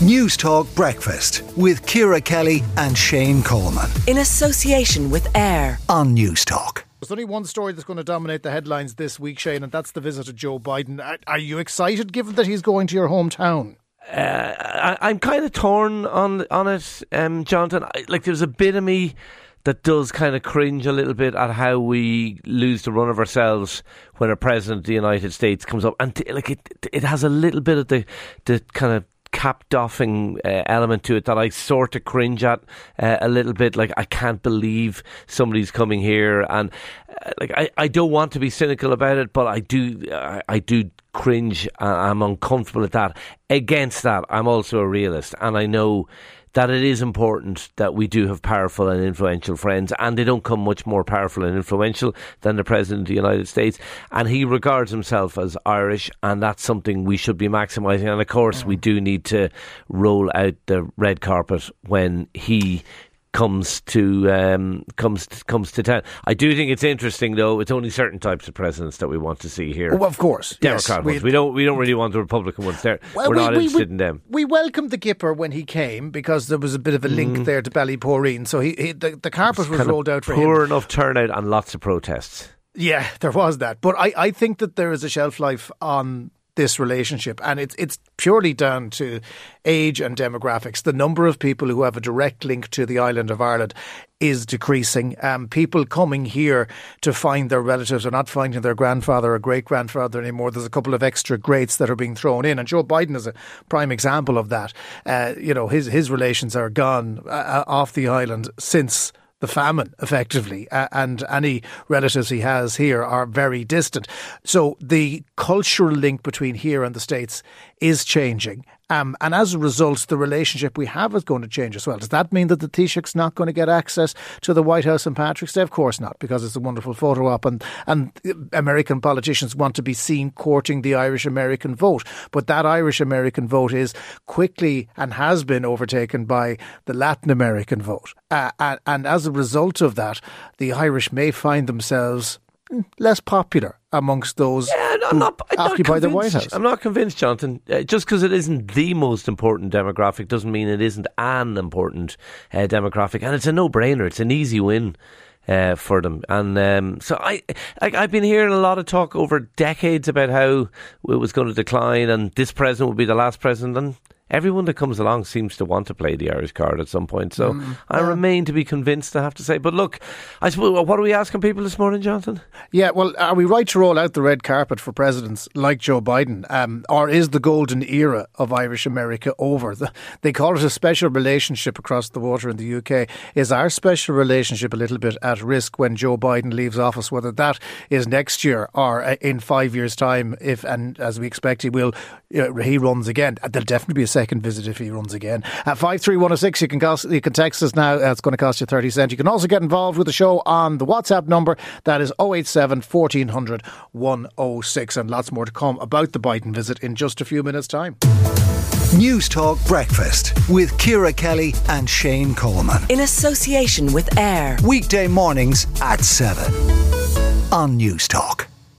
News Talk Breakfast with Ciara Kelly and Shane Coleman. In association with AIR on News Talk. There's only one story that's going to dominate the headlines this week, Shane, and that's the visit of Joe Biden. Are, you excited given that he's going to your hometown? Uh, I, am kind of torn on on it, um, Jonathan. I, like, there's a bit of me that does kind of cringe a little bit at how we lose the run of ourselves when a president of the United States comes up, and t- like it, it has a little bit of the the kind of cap doffing uh, element to it that I sort of cringe at uh, a little bit. Like I can't believe somebody's coming here, and uh, like I, I don't want to be cynical about it, but I do I, I do cringe. I'm uncomfortable at that. Against that, I'm also a realist, and I know that it is important that we do have powerful and influential friends, and they don't come much more powerful and influential than the President of the United States. And he regards himself as Irish, and that's something we should be maximising. And of course, we mm. do need to roll out the red carpet when he comes to um, comes to, comes to town. I do think it's interesting, though. It's only certain types of presidents that we want to see here. Oh, of course, Democrat yes, ones. We don't we don't really want the Republican ones there. Well, We're we, not we, interested we, in them. We welcomed the Gipper when he came because there was a bit of a link mm. there to Ballyporeen. So he, he the, the carpet was rolled out for poor him. Poor enough turnout and lots of protests. Yeah, there was that. But I, I think that there is a shelf life on this relationship. And it's it's purely down to age and demographics. The number of people who have a direct link to the island of Ireland is decreasing. Um, people coming here to find their relatives are not finding their grandfather or great grandfather anymore. There's a couple of extra greats that are being thrown in, and Joe Biden is a prime example of that. Uh, you know, his his relations are gone uh, off the island since the famine, effectively, uh, and any relatives he has here are very distant. So the cultural link between here and the States is changing. Um, and as a result, the relationship we have is going to change as well. Does that mean that the Taoiseach's not going to get access to the White House and Patrick's Day? Of course not, because it's a wonderful photo op, and, and American politicians want to be seen courting the Irish American vote. But that Irish American vote is quickly and has been overtaken by the Latin American vote. Uh, and, and as a result of that, the Irish may find themselves less popular amongst those yeah, I'm not, I'm occupy not the White House. I'm not convinced, Jonathan. Uh, just because it isn't the most important demographic doesn't mean it isn't an important uh, demographic, and it's a no-brainer. It's an easy win. Uh, for them. And um, so I, I, have been hearing a lot of talk over decades about how it was going to decline, and this president would be the last president. And everyone that comes along seems to want to play the Irish card at some point. So mm, I remain to be convinced, I have to say. But look, I suppose, what are we asking people this morning, Jonathan? Yeah, well, are we right to roll out the red carpet for presidents like Joe Biden? Um, or is the golden era of Irish America over? The, they call it a special relationship across the water in the UK. Is our special relationship a little bit at risk when Joe Biden leaves office, whether that is next year or uh, in five years' time, if, and as we expect he will, uh, he runs again? There'll definitely be a second visit if he runs again. At 53106, you can, cost, you can text us now. It's going to cost you 30 cents. You can also get involved with the show on the WhatsApp number. That is 087 1400 106. And lots more to come about the Biden visit in just a few minutes' time. News Talk Breakfast with Ciara Kelly and Shane Coleman. In association with AIR. Weekday mornings at 7 on News